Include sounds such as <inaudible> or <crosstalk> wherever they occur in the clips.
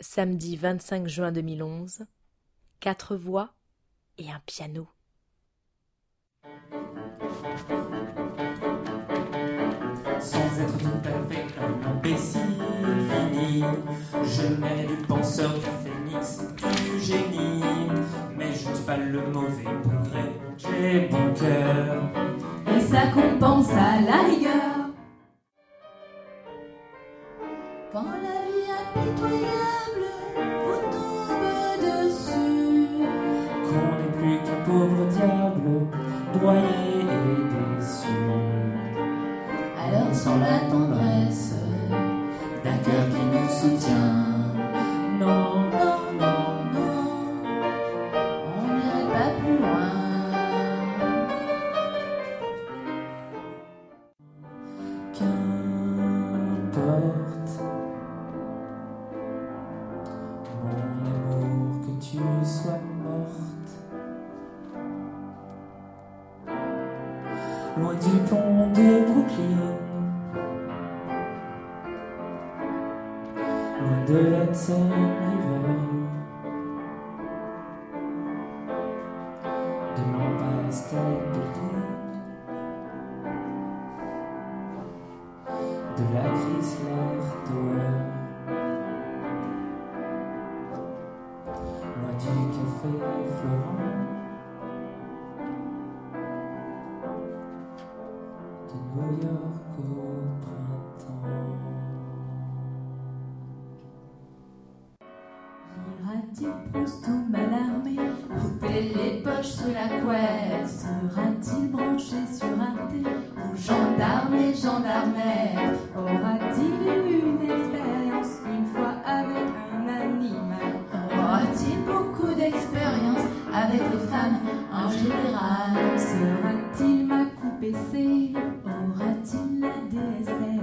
samedi 25 juin 2011, quatre voix et un piano. Sans être tout à fait un imbécile fini, je mets du penseur, du phénix, du génie. Mais je dis pas le mauvais gré, j'ai bon cœur. Et ça compense à la rigueur. Broyé et déçu. alors sans la tendresse d'un cœur qui nous soutient, Non, non, non, non, on n'irait pas plus loin. De l'Hudson River. De l'Empire State de la Chrysler Tower. Loin du café Florent, de New York Ira-t-il Proust ou Malarmé Couper les poches sous la couette. Sera-t-il branché sur Arte. Ou gendarme et Aura-t-il eu une expérience une fois avec un animal? Aura-t-il beaucoup d'expérience avec les femmes en général? Sera-t-il ma coupe essai Aura-t-il la DSL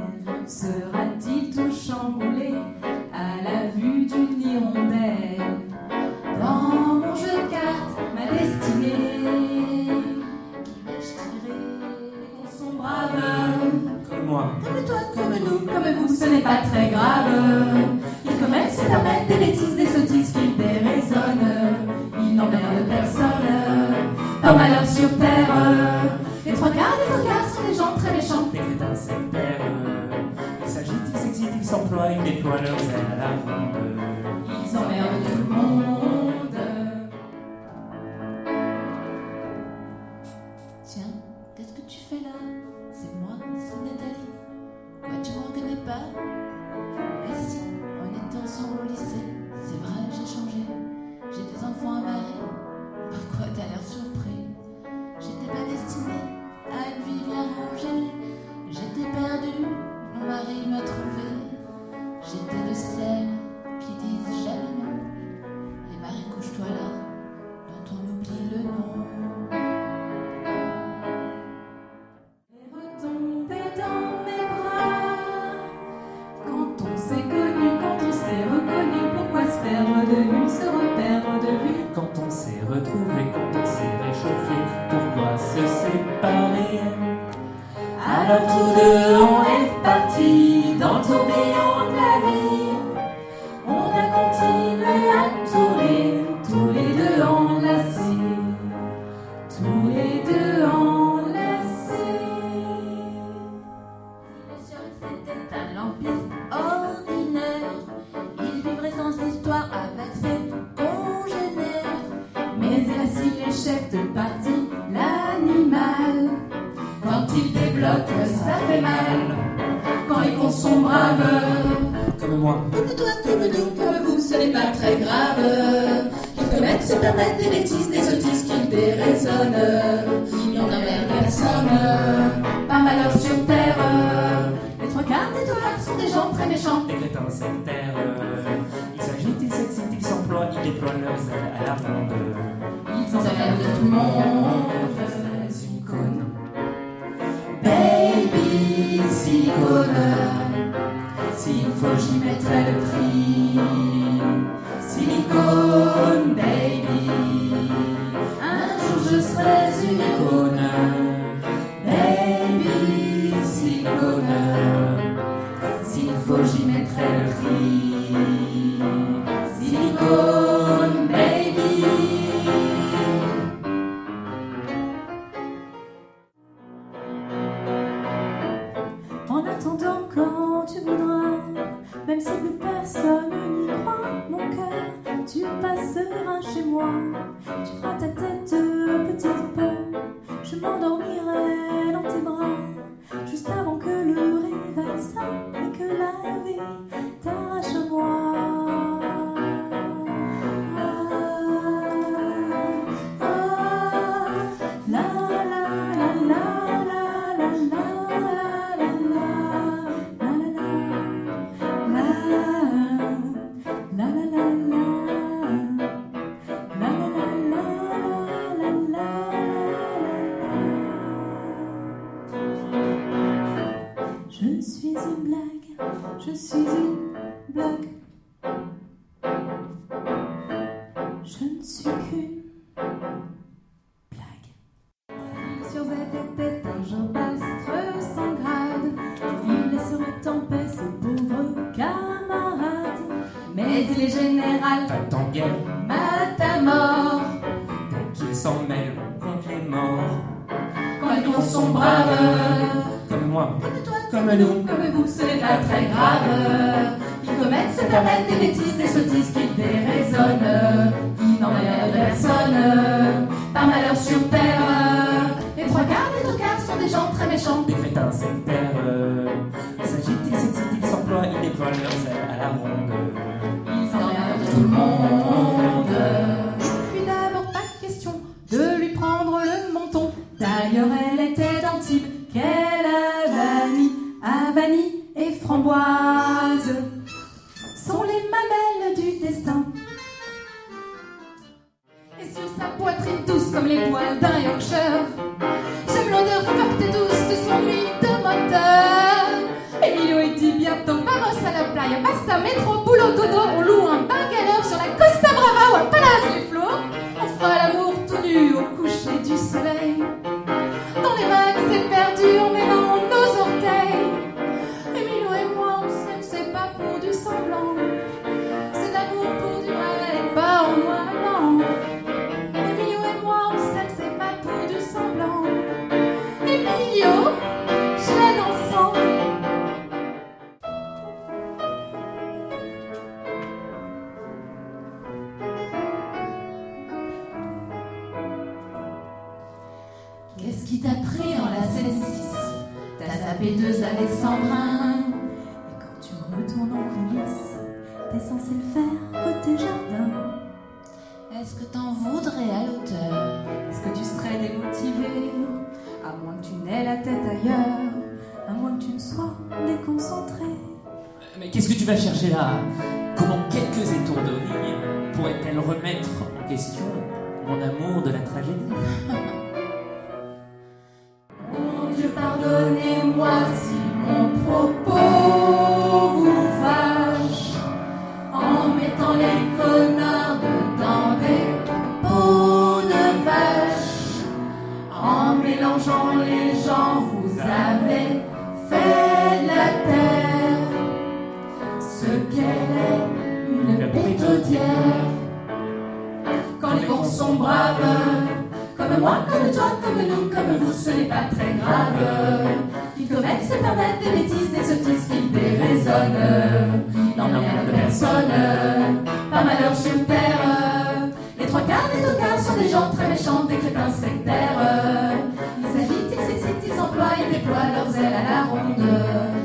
pas très grave. Ils commettent, se permettent des bêtises, des sottises qu'ils déraisonnent Ils n'emmerdent personne. Par malheur sur terre. Les trois quarts des tocards sont des gens très méchants. Des crétins sectaires. Ils s'agitent, ils s'excitent, ils s'emploient, ils déploient leurs ailes à la ronde. Pas si, on était ensemble au lycée. C'est vrai, j'ai changé. J'ai des enfants à marier. Par quoi t'as l'air surpris? Retrouvé, quand on s'est réchauffé, pourquoi se séparer? Alors tous deux on est partis il ça fait mal. Quand ils font son brave. Comme moi, Comme toi, comme nous, comme vous, ce n'est pas très grave. Qu'ils commettent, se permettent des bêtises, des sottises qu'ils déraisonnent. Ils n'en emmerdent personne. Par malheur sur terre. Les trois quarts des dollars sont des gens très méchants. des crétins sectaires. Ils s'agitent, ils s'excitent, ils s'emploient, ils déploient l'étreinte pris silicone Je suis une blague, je suis une blague. Je ne suis qu'une blague. Sur cette tête, un Jean Bastre sans grade, il laisserait en paix ses pauvres camarades. Mais il est général, Pas en guerre, mat à mort. dès qu'ils s'en mêlent contre les morts. Quand cons sont braves, Comme moi, comme nous. comme vous, ce n'est pas très grave. Ils commettent, se permettent des bêtises, des sottises qu'ils déraisonnent. Ils n'en de personne, par malheur sur terre. Les trois quarts des deux quarts sont des gens très méchants. Des crétins sectaires. ils s'excitent, ils s'emploient, ils déploient leurs ailes à la ronde. Ils emmerdent tout le monde. J'aime l'odeur forte et douce de son huile de moteur. Emilio il dit bientôt vamos à la playa, basta métro, boulot, dodo, on loue un bungalow sur la Costa Brava ou à Palace les Flots. On fera l'amour tout nu au coucher du soleil. Dans les vagues, c'est Sapé deux Alexandrins. Et quand tu retournes en coulisses, t'es censé le faire côté jardin. Est-ce que t'en voudrais à l'auteur? Est-ce que tu serais démotivé? À moins que tu n'aies la tête ailleurs, à moins que tu ne sois déconcentré. Mais qu'est-ce que tu vas chercher là? Comment quelques étourderies pourraient-elles remettre en question mon amour de la tragédie? <laughs> Les gens, vous avez fait de la terre ce qu'elle est, une pétaudière. Quand les cons sont braves, comme moi, comme toi, comme nous, comme vous, ce n'est pas très grave. Ils commettent, se permettent des bêtises, des sottises qu'ils déraisonnent. Ils n'emmerdent personne, par malheur sur terre. Les trois quarts des deux quarts sont des gens très méchants, des crétins sectaires déploient leurs ailes à la ronde.